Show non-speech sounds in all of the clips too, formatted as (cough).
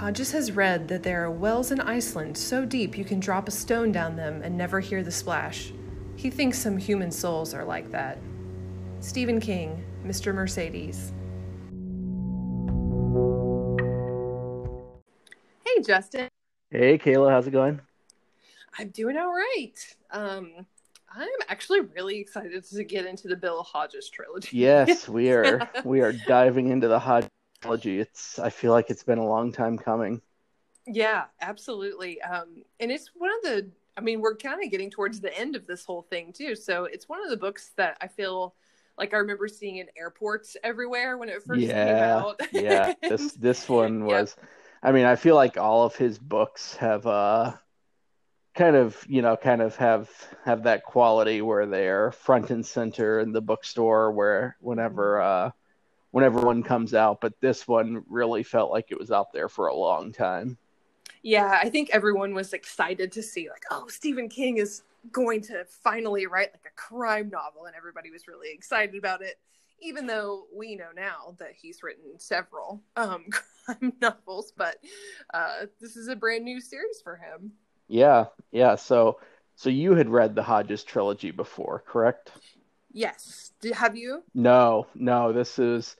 Hodges has read that there are wells in Iceland so deep you can drop a stone down them and never hear the splash. He thinks some human souls are like that. Stephen King, Mr. Mercedes. Hey, Justin. Hey, Kayla, how's it going? I'm doing all right. Um, I'm actually really excited to get into the Bill Hodges trilogy. Yes, we are. (laughs) we are diving into the Hodges trilogy. It's. I feel like it's been a long time coming. Yeah, absolutely. Um, and it's one of the. I mean, we're kind of getting towards the end of this whole thing too. So it's one of the books that I feel like I remember seeing in airports everywhere when it first yeah, came out. (laughs) yeah. This this one was. Yeah. I mean, I feel like all of his books have uh kind of you know kind of have have that quality where they're front and center in the bookstore where whenever uh whenever one comes out but this one really felt like it was out there for a long time yeah i think everyone was excited to see like oh stephen king is going to finally write like a crime novel and everybody was really excited about it even though we know now that he's written several um (laughs) crime novels but uh this is a brand new series for him yeah, yeah. So, so you had read the Hodges trilogy before, correct? Yes. Did, have you? No, no. This is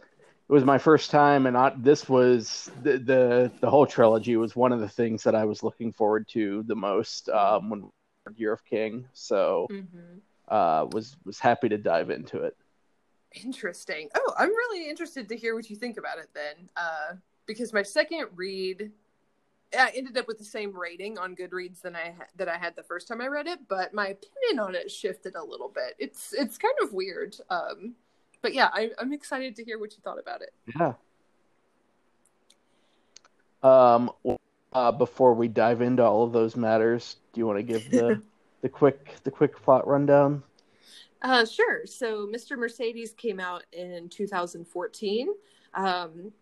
it was my first time, and I, this was the, the the whole trilogy was one of the things that I was looking forward to the most um, when Year of King. So, mm-hmm. uh, was was happy to dive into it. Interesting. Oh, I'm really interested to hear what you think about it then, uh, because my second read I ended up with the same rating on Goodreads than I ha- that I had the first time I read it, but my opinion on it shifted a little bit. It's it's kind of weird, um, but yeah, I, I'm excited to hear what you thought about it. Yeah. Um. Uh, before we dive into all of those matters, do you want to give the (laughs) the quick the quick plot rundown? Uh, sure. So, Mr. Mercedes came out in 2014. Um,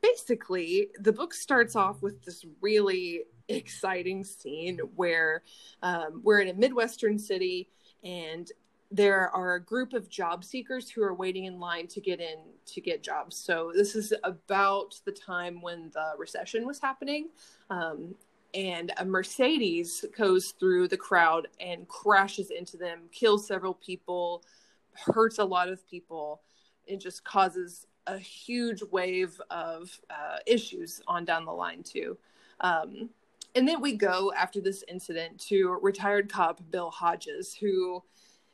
basically, the book starts off with this really exciting scene where um, we're in a Midwestern city and there are a group of job seekers who are waiting in line to get in to get jobs. So this is about the time when the recession was happening. Um, and a Mercedes goes through the crowd and crashes into them, kills several people, hurts a lot of people, and just causes a huge wave of uh, issues on down the line too. Um, and then we go after this incident to retired cop Bill Hodges, who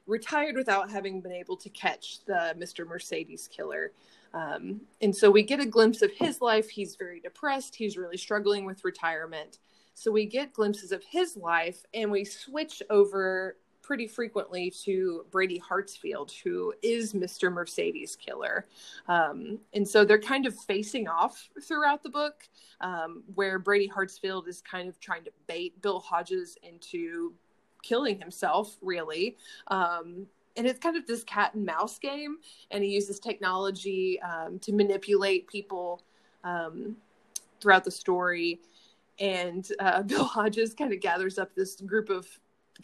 retired without having been able to catch the Mr. Mercedes killer. Um, and so we get a glimpse of his life. He's very depressed. He's really struggling with retirement. So we get glimpses of his life and we switch over pretty frequently to Brady Hartsfield, who is Mr. Mercedes Killer. Um, and so they're kind of facing off throughout the book, um, where Brady Hartsfield is kind of trying to bait Bill Hodges into killing himself, really. Um, and it's kind of this cat and mouse game, and he uses technology um, to manipulate people um, throughout the story. And uh, (laughs) Bill Hodges kind of gathers up this group of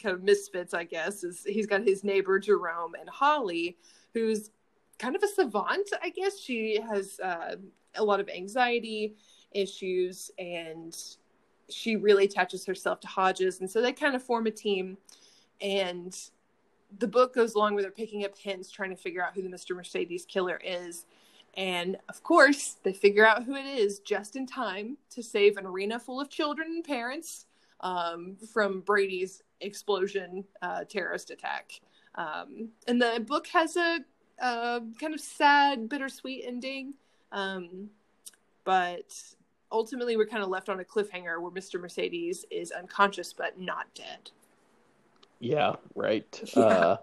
kind of misfits, I guess, is he's got his neighbor Jerome and Holly, who's kind of a savant, I guess. She has uh, a lot of anxiety issues and she really attaches herself to Hodges. And so they kind of form a team. And the book goes along where they're picking up hints, trying to figure out who the Mr. Mercedes killer is. And of course, they figure out who it is just in time to save an arena full of children and parents um, from Brady's explosion uh, terrorist attack. Um, and the book has a, a, kind of sad, bittersweet ending. Um, but ultimately, we're kind of left on a cliffhanger where Mr. Mercedes is unconscious but not dead. Yeah, right. Yeah. (laughs) Uh,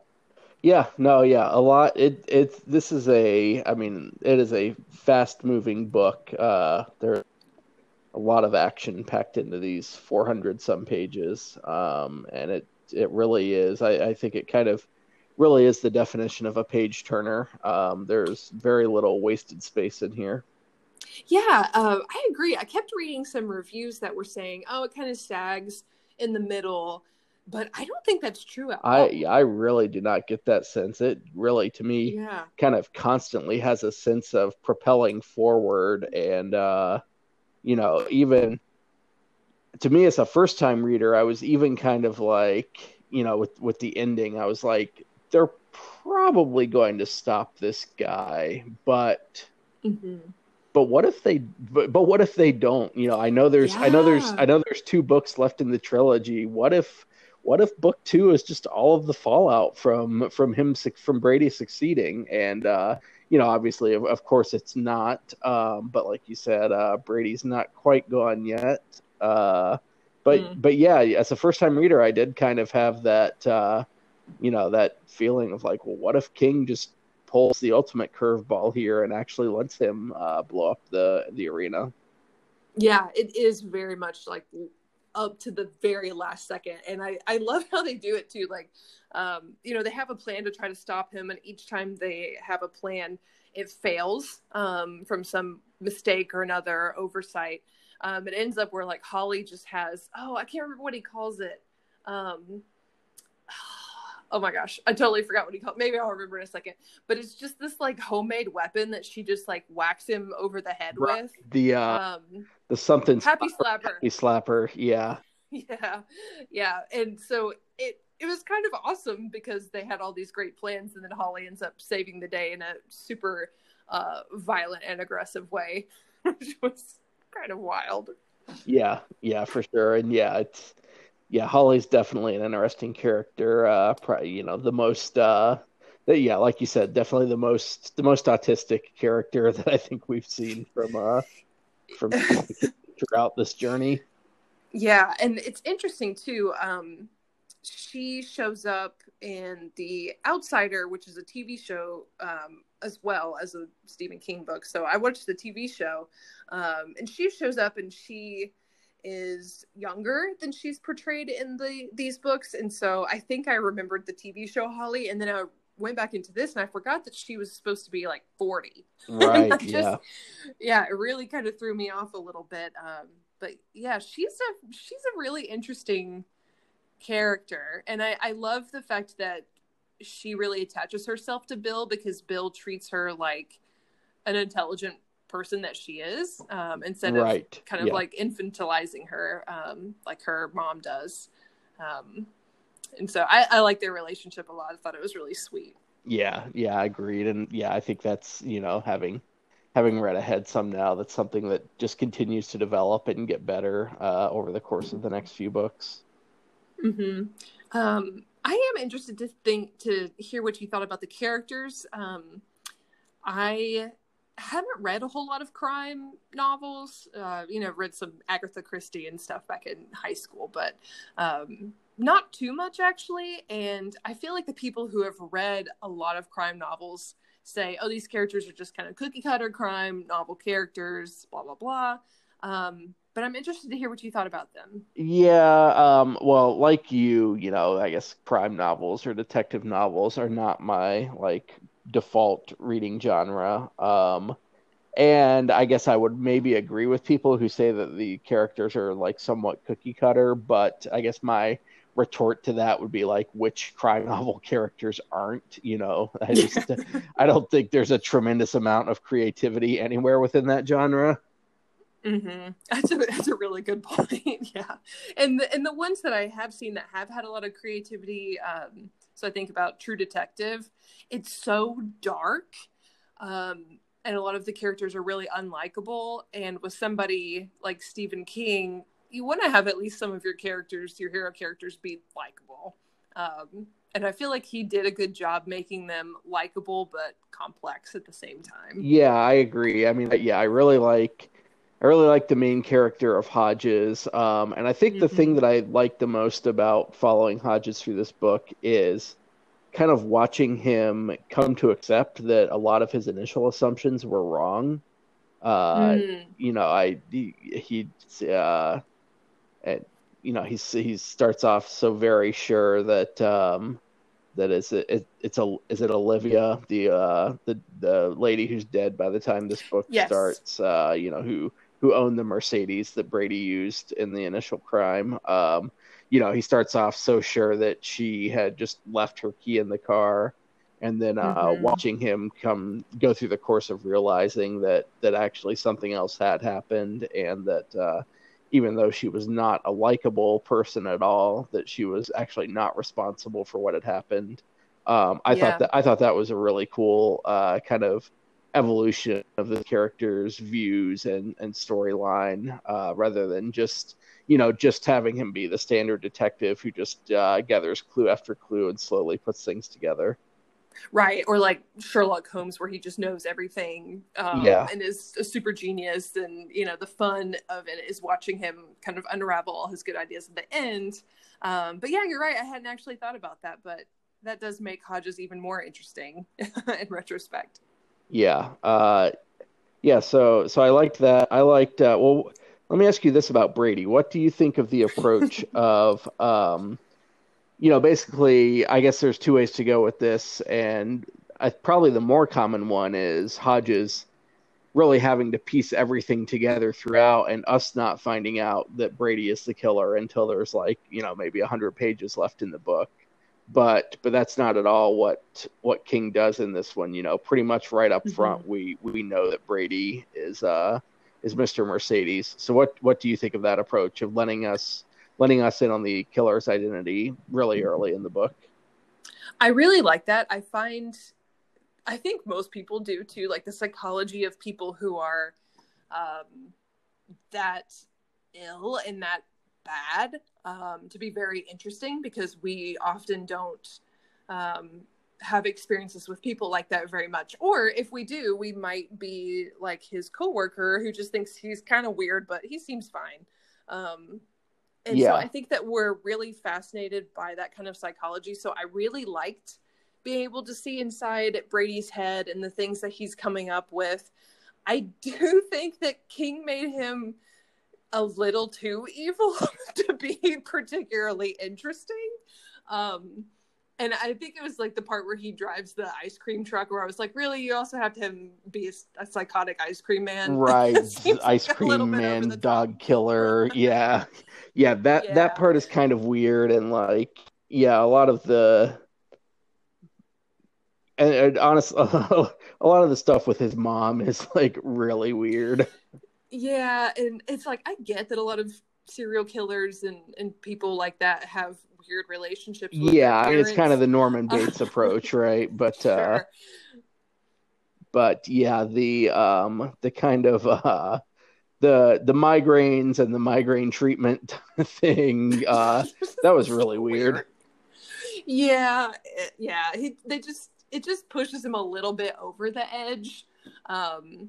yeah, no, yeah, a lot. It it's this is a. I mean, it is a fast moving book. Uh, there a lot of action packed into these 400 some pages um, and it it really is I, I, think it kind of really is the definition of a page turner um, there's very little wasted space in here yeah uh, i agree i kept reading some reviews that were saying oh it kind of sags in the middle but I don't think that's true at all. I I really do not get that sense. It really to me yeah. kind of constantly has a sense of propelling forward and uh you know, even to me as a first time reader, I was even kind of like, you know, with with the ending, I was like, they're probably going to stop this guy, but mm-hmm. But what if they but, but what if they don't? You know, I know there's yeah. I know there's I know there's two books left in the trilogy. What if what if book two is just all of the fallout from from him from Brady succeeding and uh you know obviously of, of course it's not um but like you said uh Brady's not quite gone yet uh but mm. but yeah as a first time reader I did kind of have that uh you know that feeling of like well what if King just pulls the ultimate curveball here and actually lets him uh blow up the the arena. Yeah it is very much like up to the very last second. And i i love how they do it too like um you know they have a plan to try to stop him and each time they have a plan it fails um from some mistake or another oversight. Um it ends up where like holly just has oh i can't remember what he calls it. Um oh my gosh, I totally forgot what he called. Maybe I'll remember in a second. But it's just this like homemade weapon that she just like whacks him over the head right. with. The uh, um, the something happy slapper. Happy slapper, yeah. (laughs) Yeah, yeah, and so it it was kind of awesome because they had all these great plans, and then Holly ends up saving the day in a super uh, violent and aggressive way, (laughs) which was kind of wild. Yeah, yeah, for sure, and yeah, it's yeah, Holly's definitely an interesting character. Uh, probably, you know, the most, uh, yeah, like you said, definitely the most, the most autistic character (laughs) that I think we've seen from, uh, from (laughs) throughout this journey. Yeah, and it's interesting too. Um, she shows up in The Outsider, which is a TV show um, as well as a Stephen King book. So I watched the TV show, um, and she shows up and she is younger than she's portrayed in the these books. And so i think i remembered the tv show holly and then i went back into this and i forgot that she was supposed to be like 40 (laughs) right just, yeah. Yeah it really kind of threw me off a little bit um but yeah she's a she's a really interesting character. And i i love the fact that she really attaches herself to bill because bill treats her like an intelligent person that she is um, instead right. of kind of yeah. like infantilizing her um, like her mom does. Um, and so I, I like their relationship a lot. I thought it was really sweet. Yeah, yeah, I agreed. And yeah, I think that's, you know, having having read ahead some now, that's something that just continues to develop and get better uh, over the course of the next few books. hmm Um, I am interested to think to hear what you thought about the characters. Um, I haven't read a whole lot of crime novels. Uh, you know, read some Agatha Christie and stuff back in high school, but um, not too much actually. And I feel like the people who have read a lot of crime novels say, "Oh, these characters are just kind of cookie cutter crime novel characters," blah blah blah. Um, but I'm interested to hear what you thought about them. Yeah, um, well, like you, you know, I guess crime novels or detective novels are not my like default reading genre. Um, and I guess I would maybe agree with people who say that the characters are like somewhat cookie cutter, but I guess my retort to that would be like which crime novel (laughs) characters aren't you know (laughs) i just i don't think there's a tremendous amount of creativity anywhere within that genre mm-hmm. that's, a, that's a really good (laughs) point yeah and the, and the ones that i have seen that have had a lot of creativity um, so I think about True Detective. It's so dark. Um, and a lot of the characters are really unlikable. And with somebody like Stephen King, you want to have at least some of your characters, your hero characters, be likable. Um, and I feel like he did a good job making them likable but complex at the same time. Yeah, I agree. I mean, yeah, I really like I really like the main character of Hodges. Um, and I think mm-hmm. the thing that I like the most about following Hodges through this book is kind of watching him come to accept that a lot of his initial assumptions were wrong. Uh, mm. You know, I he, he uh, and, you know he's he starts off so very sure that um, that is it, it's a is it Olivia the uh, the the lady who's dead by the time this book yes. starts. Uh, you know who who owned the Mercedes that Brady used in the initial crime. Um, you know, he starts off so sure that she had just left her key in the car, and then uh, Mhm. watching him come go through the course of realizing that that actually something else had happened and that uh, even though she was not a likable person at all that she was actually not responsible for what had happened um, i Yeah. thought that i thought that was a really cool uh, kind of evolution of the character's views and and storyline uh, rather than just you know just having him be the standard detective who just uh, gathers clue after clue and slowly puts things together. Right. Or like sherlock holmes where he just knows everything um, Yeah. and is a super genius and you know the fun of it is watching him kind of unravel all his good ideas at the end. Um, but yeah you're right. I hadn't actually thought about that but that does make hodges even more interesting (laughs) in retrospect Yeah. Uh, yeah. So, so I liked that. I liked. Uh, well, let me ask you this about Brady. What do you think of the approach (laughs) of, um, you know, basically, I guess there's two ways to go with this, and I, probably the more common one is Hodges really having to piece everything together throughout, and us not finding out that Brady is the killer until there's like, you know, maybe hundred pages left in the book but but that's not at all what what King does in this one. You know, pretty much right up Mhm. front, we we know that Brady is uh is Mr. Mercedes. So what what do you think of that approach of letting us letting us in on the killer's identity really early in the book? I really like that. I find, I think most people do too, like the psychology of people who are um, that ill and that bad um, to be very interesting because we often don't um, have experiences with people like that very much. Or if we do, we might be like his coworker who just thinks he's kind of weird, but he seems fine. Um, and Yeah. so I think that we're really fascinated by that kind of psychology. So I really liked being able to see inside Brady's head and the things that he's coming up with. I (laughs) do think that King made him a little too evil (laughs) to be particularly interesting. Um, and I think it was like the part where he drives the ice cream truck, where I was like, "Really? You also have to him be a, a psychotic ice cream man, (laughs) Right, ice like cream man, top. dog killer. Yeah, yeah. That (laughs) Yeah. that part is kind of weird and like yeah, a lot of the and, and honest, a lot of the stuff with his mom is like really weird. Yeah, and it's like I get that a lot of serial killers and and people like that have weird relationships. With Yeah, I mean it's kind of the Norman Bates (laughs) approach, right? But uh but yeah, the um the kind of uh the the migraines and the migraine treatment (laughs) thing uh that was really (laughs) weird. Yeah, yeah. He they just it just pushes him a little bit over the edge, um,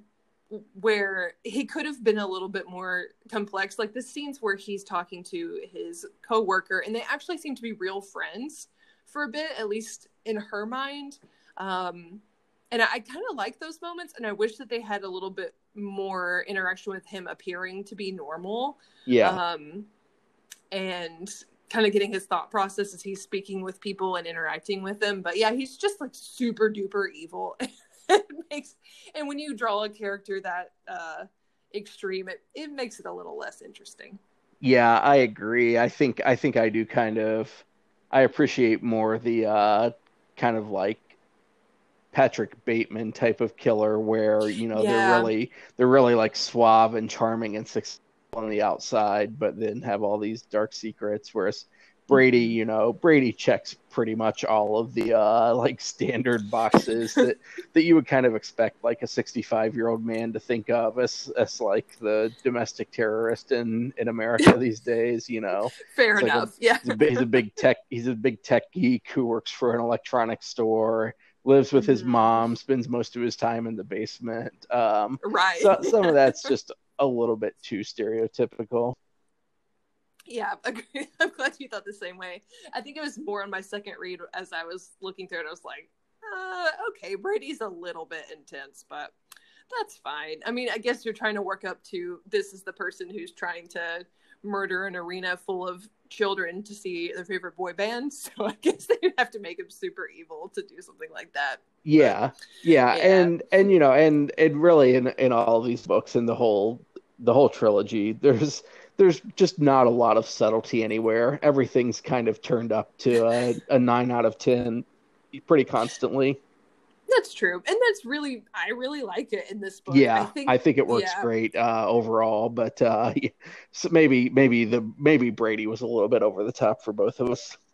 where he could have been a little bit more complex. Like the scenes where he's talking to his coworker, and they actually seem to be real friends for a bit, at least in her mind. Um, and I, I kind of like those moments, and I wish that they had a little bit more interaction with him appearing to be normal Yeah. um, and kind of getting his thought process as he's speaking with people and interacting with them. But yeah, he's just like super duper evil. (laughs) it (laughs) makes and when you draw a character that uh, extreme, it it makes it a little less interesting. Yeah, I agree. I think I think I do kind of I appreciate more the uh kind of like Patrick Bateman type of killer where, you know, Yeah. they're really they're really like suave and charming and successful on the outside, but then have all these dark secrets whereas Brady, you know, Brady checks pretty much all of the uh like standard boxes that (laughs) that you would kind of expect like a 65 year old man to think of as as like the domestic terrorist in in America (laughs) these days. You know, Fair It's like a- enough. yeah. he's a, big, he's a big tech he's a big tech geek who works for an electronics store, lives with his Mhm. mom, spends most of his time in the basement. Um, Right. so, some of that's (laughs) just a little bit too stereotypical. Yeah, (laughs) agree. I'm glad you thought the same way. I think it was more on my second read as I was looking through it. I was like, uh, okay, Brady's a little bit intense, but that's fine. I mean, I guess you're trying to work up to this is the person who's trying to murder an arena full of children to see their favorite boy band. (laughs) So I guess they'd have to make him super evil to do something like that. Yeah, yeah, Yeah. and and you know, and and really in in all these books in the whole the whole trilogy, there's there's just not a lot of subtlety anywhere. Everything's kind of turned up to a, a nine out of ten. pretty constantly. That's true, and that's really I really like it in this book. Yeah, I think, I think it works yeah. great uh, overall, but uh, (laughs) so maybe maybe the maybe Brady was a little bit over the top for both of us. (laughs)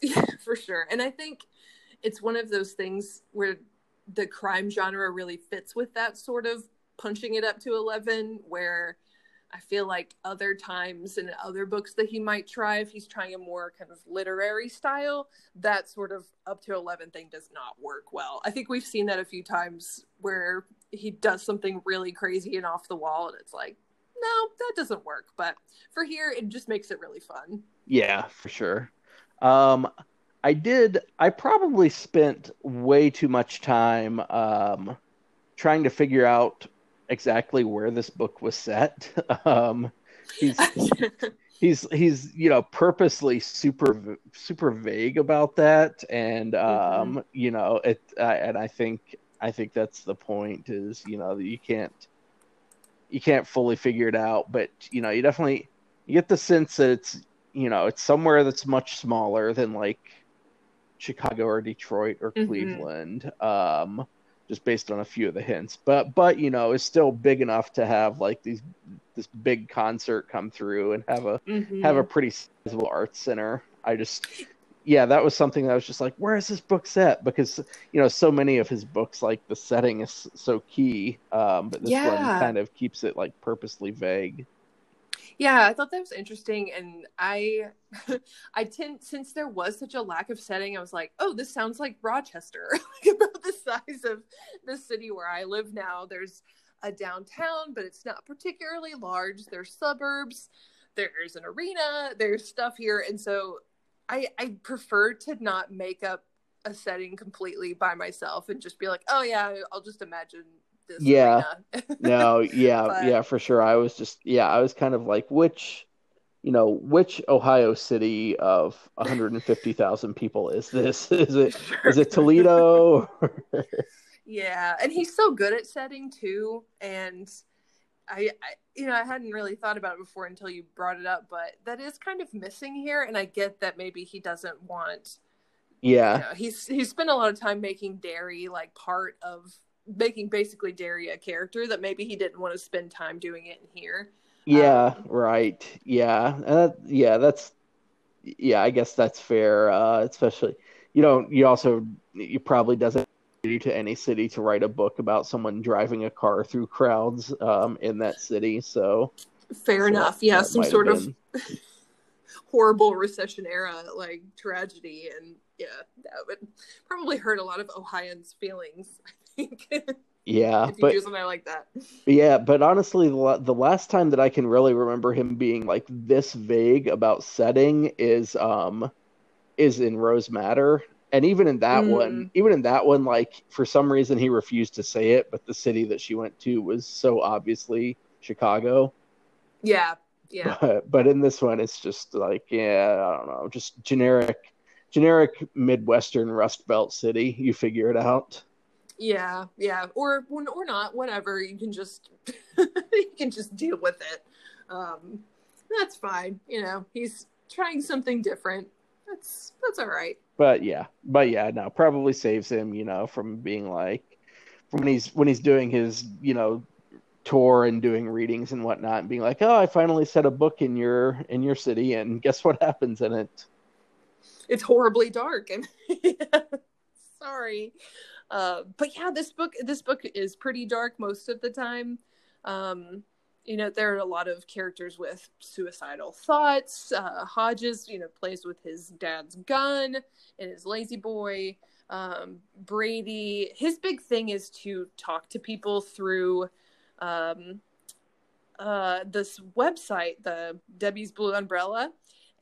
Yeah, for sure, and I think it's one of those things where the crime genre really fits with that sort of punching it up to eleven, where I feel like other times in other books that he might try, if he's trying a more kind of literary style, that sort of up to 11 thing does not work well. I think we've seen that a few times where he does something really crazy and off the wall, and it's like, no, that doesn't work. But for here, it just makes it really fun. Yeah, for sure. Um, I did, I probably spent way too much time um, trying to figure out exactly where this book was set. (laughs) Um, he's (laughs) he's he's you know purposely super super vague about that, and um, mm-hmm. you know it. Uh, and I think I think that's the point is you know you can't you can't fully figure it out, but you know you definitely you get the sense that it's you know it's somewhere that's much smaller than like Chicago or Detroit or mm-hmm. Cleveland. Um, just based on a few of the hints. But but you know, it's still big enough to have like these this big concert come through and have a mm-hmm. have a pretty sizable art center. I just yeah, that was something that I was just like, where is this book set? Because you know, so many of his books, like the setting is so key, um, but this yeah. one kind of keeps it like purposely vague. Yeah, I thought that was interesting, and I, (laughs) I tend since there was such a lack of setting, I was like, oh, this sounds like Rochester, (laughs) about the size of the city where I live now. There's a downtown, but it's not particularly large. There's suburbs, there's an arena, there's stuff here, and so I I prefer to not make up a setting completely by myself and just be like, oh yeah, I'll just imagine this. Yeah. (laughs) no, yeah, but... yeah, for sure. I was just yeah, I was kind of like which you know, which Ohio city of 150,000 people is this? (laughs) Is it sure. is it Toledo? (laughs) yeah, and he's so good at setting too and I, I, you know I hadn't really thought about it before until you brought it up, but that is kind of missing here, and I get that maybe he doesn't want. Yeah, you know, he's he's spent a lot of time making Derry like part of making basically Derry a character that maybe he didn't want to spend time doing it in here. Yeah, um, right. Yeah, uh, yeah, that's yeah. I guess that's fair. Uh, especially, you know, you also you probably doesn't to any city to write a book about someone driving a car through crowds um, in that city. So fair so enough. Yeah, some sort of horrible recession era like tragedy, and yeah, that would probably hurt a lot of Ohioans' feelings. think. (laughs) Yeah, but, do something like that. Yeah, but honestly, the, the last time that I can really remember him being like this vague about setting is um is in Rose Madder and even in that mm. one, even in that one, like for some reason he refused to say it, but the city that she went to was so obviously Chicago. Yeah, yeah. (laughs) But, but in this one, it's just like yeah, I don't know, just generic, generic Midwestern Rust Belt city. You figure it out. Yeah, yeah, or or not, whatever. You can just (laughs) you can just deal with it. Um, that's fine. You know, he's trying something different. That's that's all right. But yeah, but yeah, no, probably saves him. You know, from being like when he's when he's doing his you know tour and doing readings and whatnot, and being like, oh, I finally set a book in your in your city, and (laughs) guess what happens in it? It's horribly dark and. (laughs) sorry uh, but yeah, this book this book is pretty dark most of the time. Um, you know, there are a lot of characters with suicidal thoughts. Uh, Hodges, you know, plays with his dad's gun and his La-Z-Boy. Um, Brady, his big thing is to talk to people through um, uh, this website, the Debbie's Blue Umbrella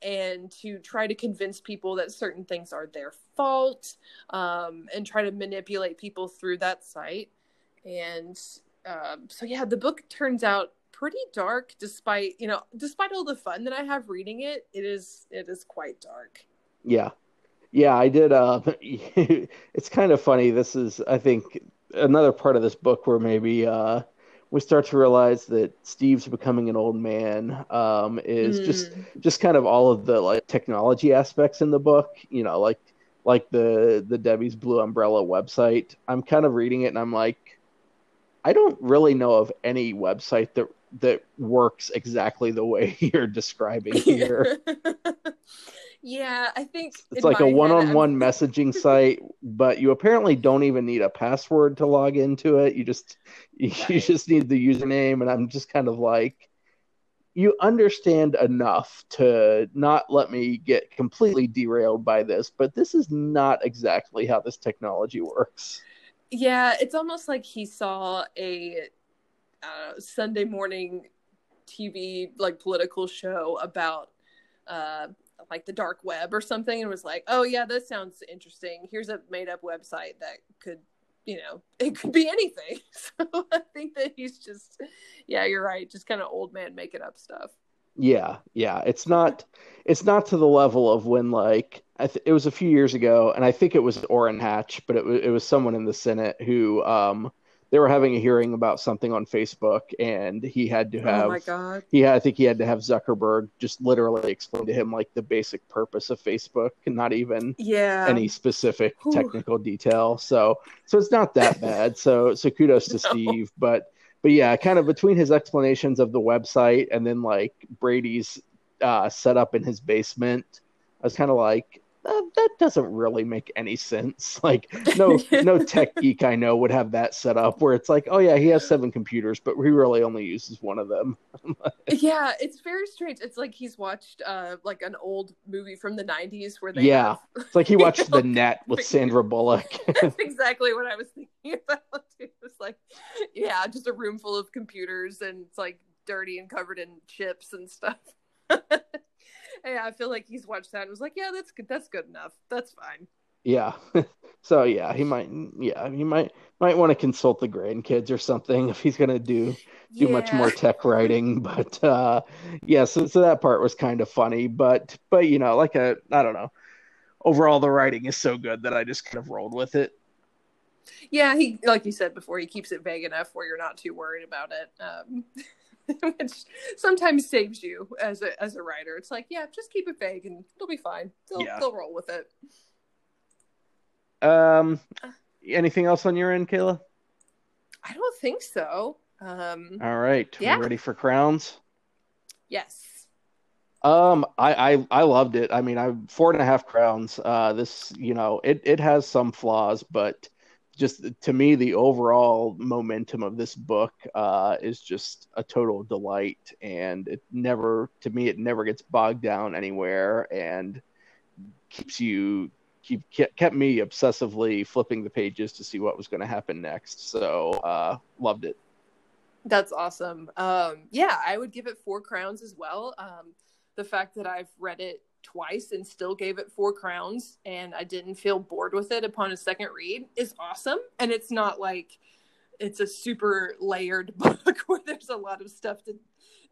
and to try to convince people that certain things are their fault um, and try to manipulate people through that site. And um, so, yeah, the book turns out pretty dark despite you know despite all the fun that i have reading it it is it is quite dark. Yeah. Yeah i did uh (laughs) it's kind of funny. This is i think another part of this book where maybe uh we start to realize that Steve's becoming an old man um, is mm. just just kind of all of the like technology aspects in the book. You know, like like the the Debbie's Blue Umbrella website. I'm kind of reading it and I'm like, I don't really know of any website that that works exactly the way (laughs) you're describing (laughs) here. (laughs) yeah, I think it's like a one-on-one (laughs) messaging site, but you apparently don't even need a password to log into it. You just (laughs) you, right. you just need the username, and I'm just kind of like, you understand enough to not let me get completely derailed by this, but this is not exactly how this technology works. Yeah, it's almost like he saw a uh, Sunday morning TV like political show about uh, like the dark web or something and was like, "Oh yeah, this sounds interesting. Here's a made up website that could, you know, (laughs) it could be anything." (laughs) So I think that he's just yeah, you're right, just kind of old man making up stuff. Yeah, yeah, it's not it's not to the level of when like th- it was a few years ago and I think it was Orrin Hatch, but it was it was someone in the Senate who um they were having a hearing about something on Facebook, and he had to have. Oh my god! He had, I think he had to have Zuckerberg just literally explain to him like the basic purpose of Facebook, and not even yeah any specific technical detail. So, so it's not that (laughs) bad. So, so kudos to no. Steve, but but yeah, kind of between his explanations of the website and then like Brady's uh, setup in his basement, I was kind of like, that, that doesn't really make any sense. (laughs) Like no (laughs) no tech geek I know would have that set up where it's like, oh yeah, he has seven computers, but he really only uses one of them. (laughs) yeah, it's very strange. It's like he's watched uh like an old movie from the nineties where they Yeah. Have, it's like he watched The Net with Sandra Bullock. That's exactly what I was thinking about. It was like yeah, just a room full of computers and it's like dirty and covered in chips and stuff yeah, I feel like he's watched that and was like, yeah, that's good. That's good enough. That's fine. Yeah. (laughs) so yeah, he might. Yeah, he might might want to consult the grandkids or something if he's gonna do do yeah. much more tech writing. (laughs) But uh, yeah, so so that part was kind of funny. But but you know, like a I don't know. Overall, the writing is so good that I just kind of rolled with it. Yeah, he like you said before, he keeps it vague enough where you're not too worried about it. Um, (laughs) which sometimes saves you as a as a writer. It's like, yeah, just keep it vague and it'll be fine. They'll yeah. they'll roll with it. Um, anything else on your end, Kayla? I don't think so. Um, all right, yeah. ready for crowns? Yes. Um, I, I I loved it. I mean, I four and a half crowns. Uh, this you know it it has some flaws, but just to me, the overall momentum of this book uh, is just a total delight, and it never, to me, it never gets bogged down anywhere, and keeps you keep kept me obsessively flipping the pages to see what was going to happen next. So, uh, loved it. That's awesome. Um, yeah, I would give it four crowns as well. Um, the fact that I've read it twice and still gave it four crowns and I didn't feel bored with it upon a second read is awesome. And it's not like it's a super layered (laughs) book where there's a lot of stuff to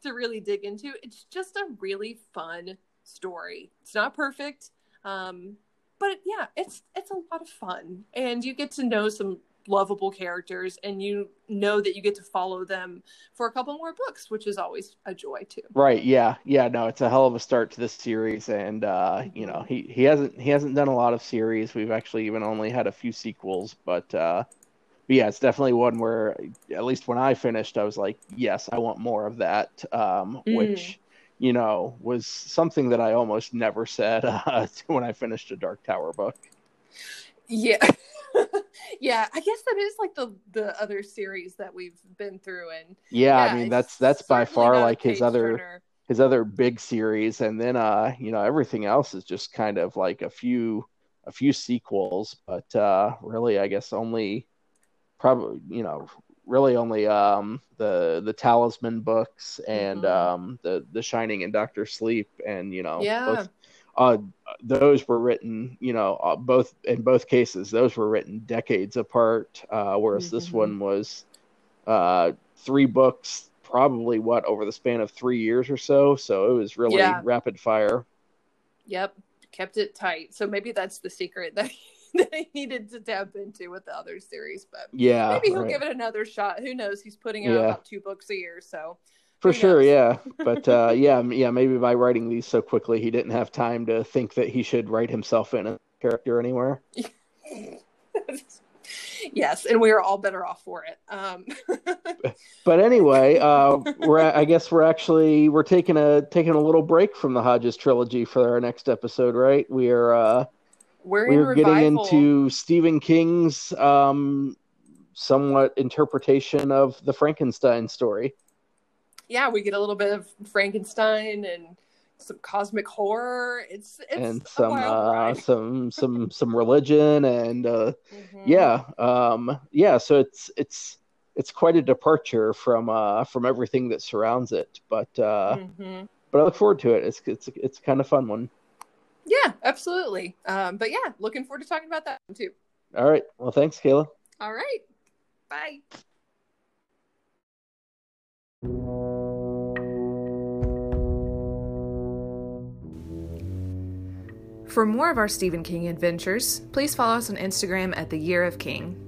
to really dig into. It's just a really fun story. It's not perfect. Um, but yeah, it's it's a lot of fun and you get to know some lovable characters and you know that you get to follow them for a couple more books which is always a joy too. Right yeah yeah no it's a hell of a start to this series and uh you know he he hasn't he hasn't done a lot of series. We've actually even only had a few sequels but uh but yeah it's definitely one where at least when i finished i was like yes i want more of that um mm. which you know was something that i almost never said (laughs) uh, when i finished a dark tower book. Yeah (laughs) yeah, I guess that is like the the other series that we've been through, and yeah, yeah I mean that's that's by far like his other turner. his other big series, and then uh, you know, everything else is just kind of like a few a few sequels, but uh, really, I guess only probably you know really only um the the talisman books and mm-hmm. um the the shining and doctor sleep and you know yeah both, uh, those were written, you know, uh, both in both cases, those were written decades apart, uh, whereas mm-hmm. this one was uh, three books, probably what over the span of three years or so. So it was really yeah. rapid fire. Yep, kept it tight. So maybe that's the secret (laughs) that. that I needed to tap into with the other series, but yeah, maybe he'll right. give it another shot. Who knows? He's putting out yeah. about two books a year, so for sure, yeah. But uh, (laughs) yeah, yeah, maybe by writing these so quickly, he didn't have time to think that he should write himself in a character anywhere. (laughs) yes, and we are all better off for it. Um. but anyway, uh, we're I guess we're actually we're taking a taking a little break from the Hodges trilogy for our next episode, right? We are uh, we're, we're getting into Stephen King's um, somewhat interpretation of the Frankenstein story. Yeah, we get a little bit of Frankenstein and some cosmic horror. It's, it's and some uh, some some some religion and uh, mm-hmm. yeah, um, yeah. So it's it's it's quite a departure from uh, from everything that surrounds it, but uh, mm-hmm. but I look forward to it. It's it's it's kind of fun one. Yeah, absolutely. Um, but yeah, looking forward to talking about that too. All right. Well, thanks, Kayla. All right. Bye. For more of our Stephen King adventures, please follow us on Instagram at The Year of King.